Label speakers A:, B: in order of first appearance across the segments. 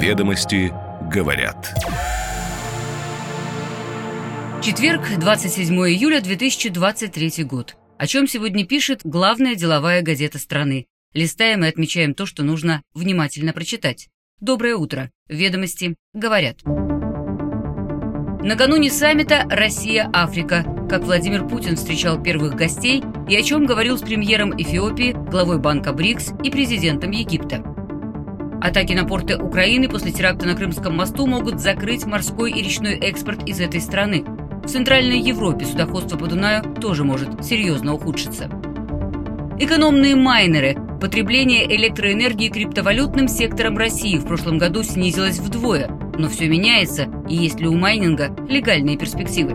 A: Ведомости говорят.
B: Четверг, 27 июля 2023 год. О чем сегодня пишет главная деловая газета страны. Листаем и отмечаем то, что нужно внимательно прочитать. Доброе утро. Ведомости говорят. Накануне саммита «Россия-Африка», как Владимир Путин встречал первых гостей и о чем говорил с премьером Эфиопии, главой банка БРИКС и президентом Египта. Атаки на порты Украины после теракта на Крымском мосту могут закрыть морской и речной экспорт из этой страны. В Центральной Европе судоходство по Дунаю тоже может серьезно ухудшиться. Экономные майнеры. Потребление электроэнергии криптовалютным сектором России в прошлом году снизилось вдвое. Но все меняется, и есть ли у майнинга легальные перспективы.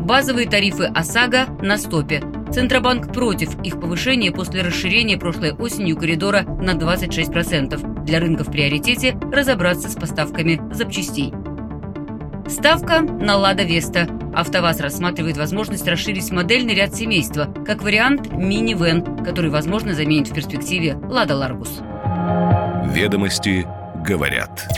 B: Базовые тарифы ОСАГО на стопе. Центробанк против их повышения после расширения прошлой осенью коридора на 26%. Для рынка в приоритете разобраться с поставками запчастей. Ставка на «Лада Веста». АвтоВАЗ рассматривает возможность расширить модельный ряд семейства, как вариант мини-вен, который, возможно, заменит в перспективе «Лада Ларгус».
A: Ведомости говорят.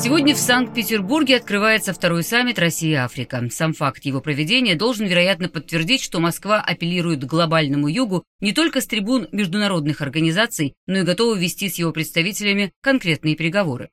B: Сегодня в Санкт-Петербурге открывается второй саммит Россия-Африка. Сам факт его проведения должен, вероятно, подтвердить, что Москва апеллирует к глобальному югу не только с трибун международных организаций, но и готова вести с его представителями конкретные переговоры.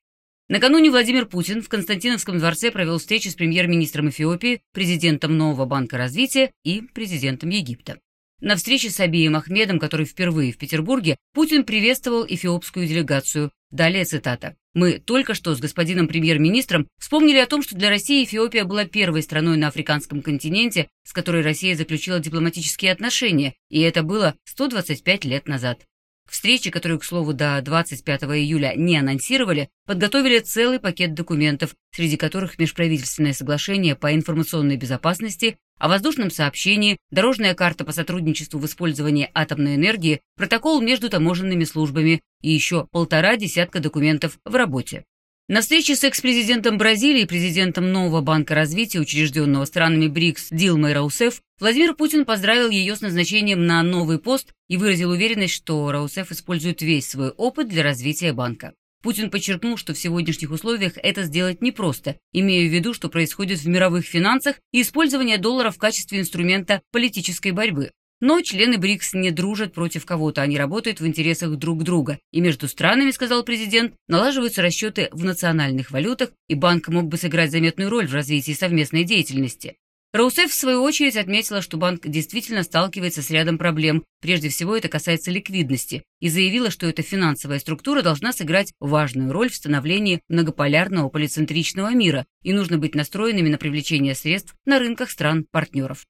B: Накануне Владимир Путин в Константиновском дворце провел встречи с премьер-министром Эфиопии, президентом Нового банка развития и президентом Египта. На встрече с Абием Ахмедом, который впервые в Петербурге, Путин приветствовал эфиопскую делегацию. Далее цитата. «Мы только что с господином премьер-министром вспомнили о том, что для России Эфиопия была первой страной на африканском континенте, с которой Россия заключила дипломатические отношения, и это было 125 лет назад. Встречи, которую, к слову, до 25 июля не анонсировали, подготовили целый пакет документов, среди которых межправительственное соглашение по информационной безопасности, о воздушном сообщении, дорожная карта по сотрудничеству в использовании атомной энергии, протокол между таможенными службами и еще полтора десятка документов в работе. На встрече с экс-президентом Бразилии и президентом нового банка развития, учрежденного странами БРИКС Дилмой Раусеф, Владимир Путин поздравил ее с назначением на новый пост и выразил уверенность, что Раусеф использует весь свой опыт для развития банка. Путин подчеркнул, что в сегодняшних условиях это сделать непросто, имея в виду, что происходит в мировых финансах и использование доллара в качестве инструмента политической борьбы. Но члены БРИКС не дружат против кого-то, они работают в интересах друг друга. И между странами, сказал президент, налаживаются расчеты в национальных валютах, и банк мог бы сыграть заметную роль в развитии совместной деятельности. Раусеф, в свою очередь, отметила, что банк действительно сталкивается с рядом проблем. Прежде всего, это касается ликвидности. И заявила, что эта финансовая структура должна сыграть важную роль в становлении многополярного полицентричного мира, и нужно быть настроенными на привлечение средств на рынках стран-партнеров.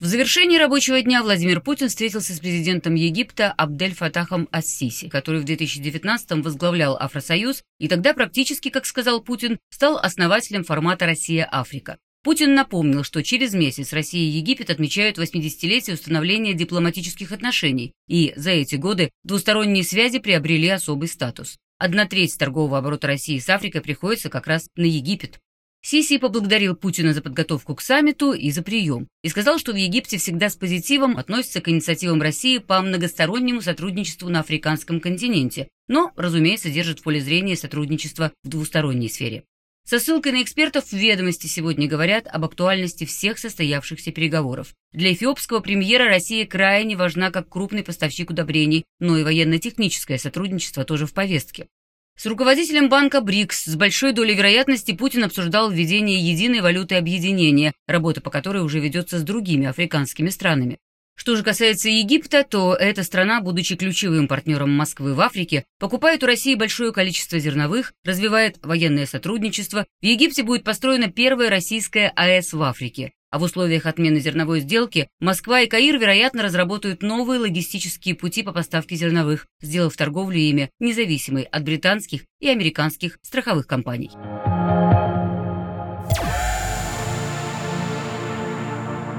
B: В завершении рабочего дня Владимир Путин встретился с президентом Египта Абдель Фатахом Ассиси, который в 2019-м возглавлял Афросоюз и тогда практически, как сказал Путин, стал основателем формата «Россия-Африка». Путин напомнил, что через месяц Россия и Египет отмечают 80-летие установления дипломатических отношений, и за эти годы двусторонние связи приобрели особый статус. Одна треть торгового оборота России с Африкой приходится как раз на Египет. Сиси поблагодарил Путина за подготовку к саммиту и за прием, и сказал, что в Египте всегда с позитивом относятся к инициативам России по многостороннему сотрудничеству на африканском континенте, но, разумеется, держит в поле зрения сотрудничество в двусторонней сфере. Со ссылкой на экспертов в ведомости сегодня говорят об актуальности всех состоявшихся переговоров. Для эфиопского премьера Россия крайне важна как крупный поставщик удобрений, но и военно-техническое сотрудничество тоже в повестке. С руководителем банка БРИКС с большой долей вероятности Путин обсуждал введение единой валюты объединения, работа по которой уже ведется с другими африканскими странами. Что же касается Египта, то эта страна, будучи ключевым партнером Москвы в Африке, покупает у России большое количество зерновых, развивает военное сотрудничество. В Египте будет построена первая российская АЭС в Африке. А в условиях отмены зерновой сделки Москва и Каир, вероятно, разработают новые логистические пути по поставке зерновых, сделав торговлю ими независимой от британских и американских страховых компаний.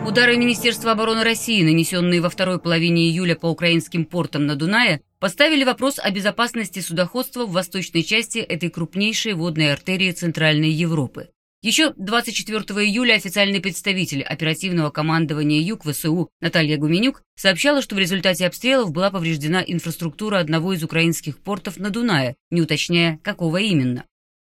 B: Удары Министерства обороны России, нанесенные во второй половине июля по украинским портам на Дунае, поставили вопрос о безопасности судоходства в восточной части этой крупнейшей водной артерии Центральной Европы. Еще 24 июля официальный представитель оперативного командования Юг ВСУ Наталья Гуменюк сообщала, что в результате обстрелов была повреждена инфраструктура одного из украинских портов на Дунае, не уточняя, какого именно.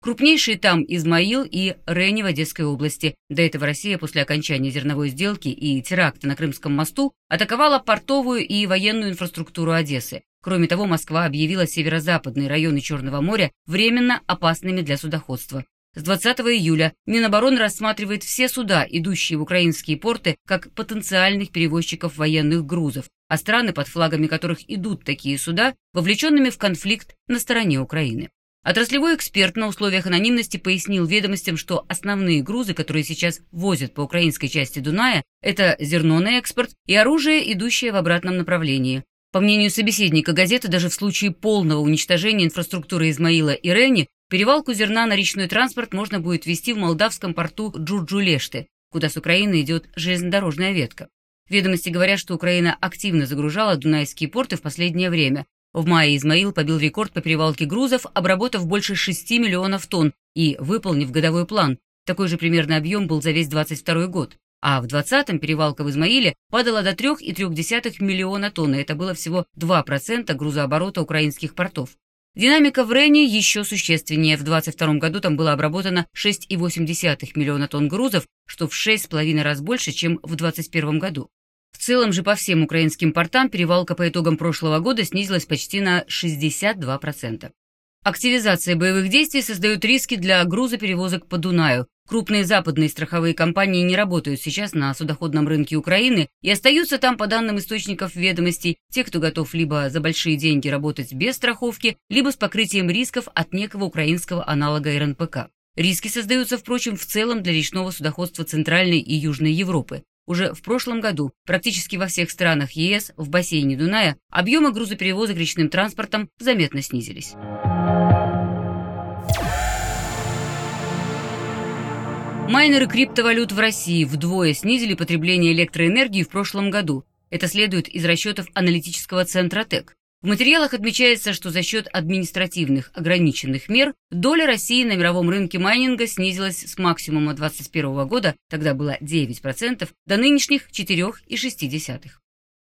B: Крупнейшие там Измаил и Рени в Одесской области. До этого Россия после окончания зерновой сделки и теракта на Крымском мосту атаковала портовую и военную инфраструктуру Одессы. Кроме того, Москва объявила северо-западные районы Черного моря временно опасными для судоходства. С 20 июля Минобороны рассматривает все суда, идущие в украинские порты, как потенциальных перевозчиков военных грузов, а страны, под флагами которых идут такие суда, вовлеченными в конфликт на стороне Украины. Отраслевой эксперт на условиях анонимности пояснил ведомостям, что основные грузы, которые сейчас возят по украинской части Дуная, это зерно на экспорт и оружие, идущее в обратном направлении. По мнению собеседника газеты, даже в случае полного уничтожения инфраструктуры Измаила и Рени Перевалку зерна на речной транспорт можно будет вести в молдавском порту Джурджулеште, куда с Украины идет железнодорожная ветка. Ведомости говорят, что Украина активно загружала дунайские порты в последнее время. В мае Измаил побил рекорд по перевалке грузов, обработав больше 6 миллионов тонн и выполнив годовой план. Такой же примерный объем был за весь 22 год. А в 20-м перевалка в Измаиле падала до 3,3 миллиона тонн, и это было всего 2% грузооборота украинских портов. Динамика в Рене еще существеннее. В 2022 году там было обработано 6,8 миллиона тонн грузов, что в 6,5 раз больше, чем в 2021 году. В целом же по всем украинским портам перевалка по итогам прошлого года снизилась почти на 62%. Активизация боевых действий создает риски для грузоперевозок по Дунаю. Крупные западные страховые компании не работают сейчас на судоходном рынке Украины и остаются там, по данным источников ведомостей, те, кто готов либо за большие деньги работать без страховки, либо с покрытием рисков от некого украинского аналога РНПК. Риски создаются, впрочем, в целом для речного судоходства Центральной и Южной Европы. Уже в прошлом году практически во всех странах ЕС в бассейне Дуная объемы грузоперевозок речным транспортом заметно снизились. Майнеры криптовалют в России вдвое снизили потребление электроэнергии в прошлом году. Это следует из расчетов аналитического центра ТЭК. В материалах отмечается, что за счет административных ограниченных мер доля России на мировом рынке майнинга снизилась с максимума 2021 года, тогда было 9%, до нынешних 4,6%.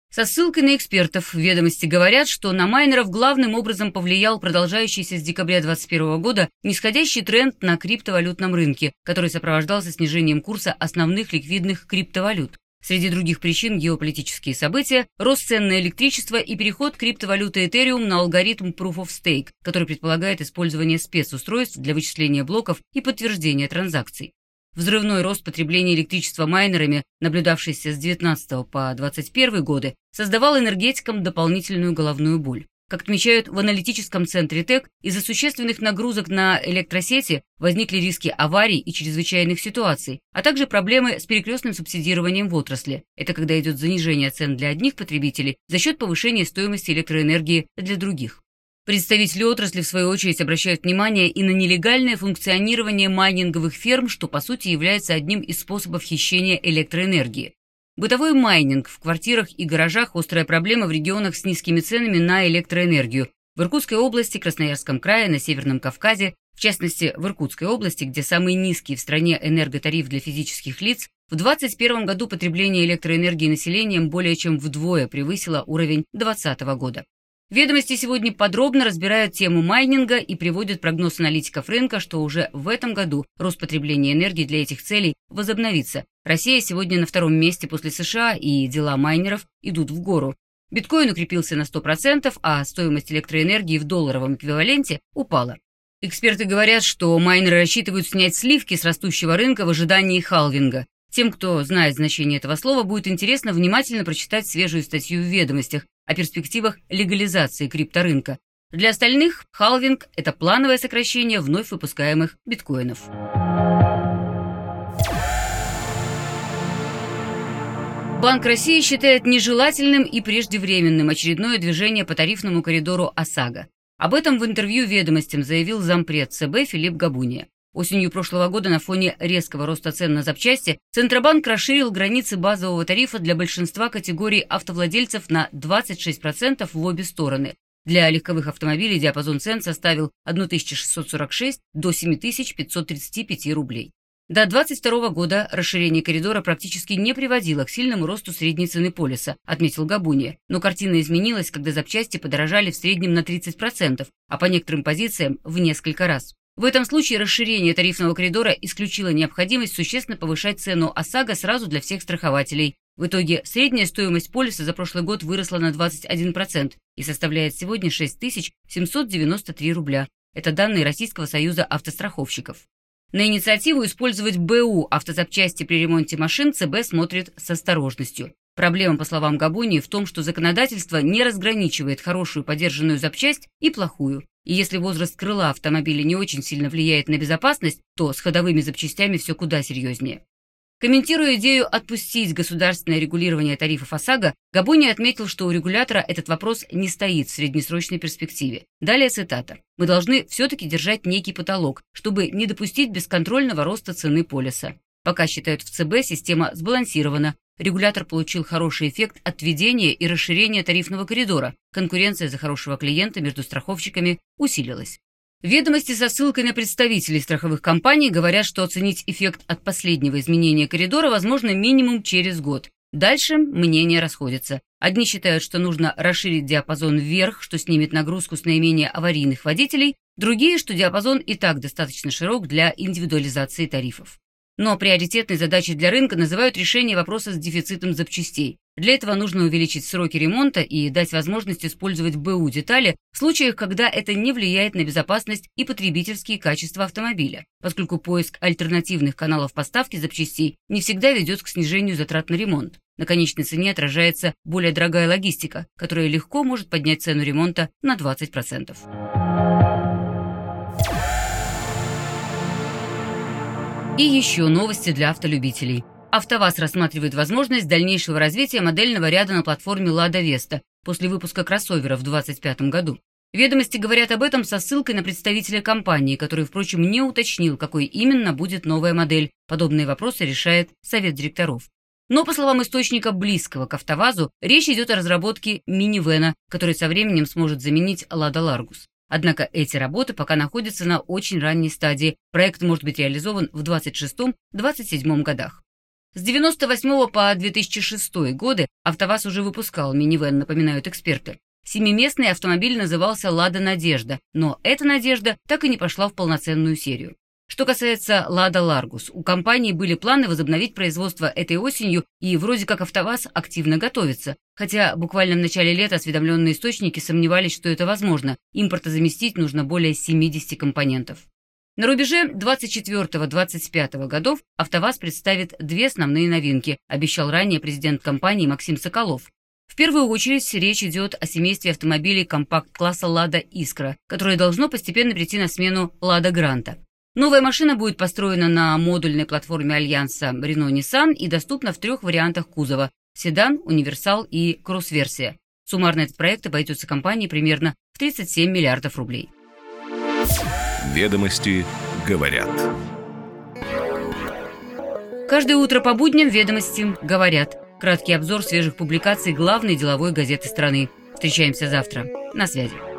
B: Со ссылкой на экспертов ведомости говорят, что на майнеров главным образом повлиял продолжающийся с декабря 2021 года нисходящий тренд на криптовалютном рынке, который сопровождался снижением курса основных ликвидных криптовалют. Среди других причин геополитические события, рост цен на электричество и переход криптовалюты Ethereum на алгоритм Proof of Stake, который предполагает использование спецустройств для вычисления блоков и подтверждения транзакций. Взрывной рост потребления электричества майнерами, наблюдавшийся с 19 по 21 годы, создавал энергетикам дополнительную головную боль. Как отмечают в аналитическом центре ТЭК, из-за существенных нагрузок на электросети возникли риски аварий и чрезвычайных ситуаций, а также проблемы с перекрестным субсидированием в отрасли. Это когда идет занижение цен для одних потребителей за счет повышения стоимости электроэнергии для других. Представители отрасли, в свою очередь, обращают внимание и на нелегальное функционирование майнинговых ферм, что, по сути, является одним из способов хищения электроэнергии. Бытовой майнинг в квартирах и гаражах – острая проблема в регионах с низкими ценами на электроэнергию. В Иркутской области, Красноярском крае, на Северном Кавказе, в частности, в Иркутской области, где самый низкий в стране энерготариф для физических лиц, в 2021 году потребление электроэнергии населением более чем вдвое превысило уровень 2020 года. Ведомости сегодня подробно разбирают тему майнинга и приводят прогноз аналитиков рынка, что уже в этом году рост потребления энергии для этих целей возобновится. Россия сегодня на втором месте после США, и дела майнеров идут в гору. Биткоин укрепился на 100%, а стоимость электроэнергии в долларовом эквиваленте упала. Эксперты говорят, что майнеры рассчитывают снять сливки с растущего рынка в ожидании халвинга. Тем, кто знает значение этого слова, будет интересно внимательно прочитать свежую статью в «Ведомостях», о перспективах легализации крипторынка. Для остальных халвинг – это плановое сокращение вновь выпускаемых биткоинов. Банк России считает нежелательным и преждевременным очередное движение по тарифному коридору ОСАГО. Об этом в интервью «Ведомостям» заявил зампред ЦБ Филипп Габуния. Осенью прошлого года на фоне резкого роста цен на запчасти Центробанк расширил границы базового тарифа для большинства категорий автовладельцев на 26% в обе стороны. Для легковых автомобилей диапазон цен составил 1646 до 7535 рублей. До 2022 года расширение коридора практически не приводило к сильному росту средней цены полиса, отметил Габуния. Но картина изменилась, когда запчасти подорожали в среднем на 30%, а по некоторым позициям в несколько раз. В этом случае расширение тарифного коридора исключило необходимость существенно повышать цену ОСАГО сразу для всех страхователей. В итоге средняя стоимость полиса за прошлый год выросла на 21% и составляет сегодня 6793 рубля. Это данные Российского союза автостраховщиков. На инициативу использовать БУ автозапчасти при ремонте машин ЦБ смотрит с осторожностью. Проблема, по словам Габуни, в том, что законодательство не разграничивает хорошую подержанную запчасть и плохую. И если возраст крыла автомобиля не очень сильно влияет на безопасность, то с ходовыми запчастями все куда серьезнее. Комментируя идею отпустить государственное регулирование тарифов ОСАГО, Габуни отметил, что у регулятора этот вопрос не стоит в среднесрочной перспективе. Далее цитата. «Мы должны все-таки держать некий потолок, чтобы не допустить бесконтрольного роста цены полиса. Пока, считают в ЦБ, система сбалансирована. Регулятор получил хороший эффект от введения и расширения тарифного коридора. Конкуренция за хорошего клиента между страховщиками усилилась. Ведомости со ссылкой на представителей страховых компаний говорят, что оценить эффект от последнего изменения коридора возможно минимум через год. Дальше мнения расходятся. Одни считают, что нужно расширить диапазон вверх, что снимет нагрузку с наименее аварийных водителей, другие, что диапазон и так достаточно широк для индивидуализации тарифов. Но приоритетной задачей для рынка называют решение вопроса с дефицитом запчастей. Для этого нужно увеличить сроки ремонта и дать возможность использовать БУ детали в случаях, когда это не влияет на безопасность и потребительские качества автомобиля, поскольку поиск альтернативных каналов поставки запчастей не всегда ведет к снижению затрат на ремонт. На конечной цене отражается более дорогая логистика, которая легко может поднять цену ремонта на 20%. И еще новости для автолюбителей. АвтоВАЗ рассматривает возможность дальнейшего развития модельного ряда на платформе «Лада Веста» после выпуска кроссовера в 2025 году. Ведомости говорят об этом со ссылкой на представителя компании, который, впрочем, не уточнил, какой именно будет новая модель. Подобные вопросы решает Совет директоров. Но, по словам источника близкого к АвтоВАЗу, речь идет о разработке минивена, который со временем сможет заменить «Лада Ларгус». Однако эти работы пока находятся на очень ранней стадии. Проект может быть реализован в 26-27 годах. С 98 по 2006 годы АвтоВАЗ уже выпускал минивэн, напоминают эксперты. Семиместный автомобиль назывался «Лада Надежда», но эта «Надежда» так и не пошла в полноценную серию. Что касается «Лада Ларгус», у компании были планы возобновить производство этой осенью, и вроде как «АвтоВАЗ» активно готовится. Хотя буквально в начале лета осведомленные источники сомневались, что это возможно. Импорта заместить нужно более 70 компонентов. На рубеже 24-25 годов АвтоВАЗ представит две основные новинки, обещал ранее президент компании Максим Соколов. В первую очередь речь идет о семействе автомобилей компакт-класса «Лада Искра», которое должно постепенно прийти на смену «Лада Гранта». Новая машина будет построена на модульной платформе альянса Renault-Nissan и доступна в трех вариантах кузова – седан, универсал и кросс-версия. Суммарно этот проект обойдется компании примерно в 37 миллиардов рублей.
A: Ведомости говорят.
B: Каждое утро по будням ведомости говорят. Краткий обзор свежих публикаций главной деловой газеты страны. Встречаемся завтра. На связи.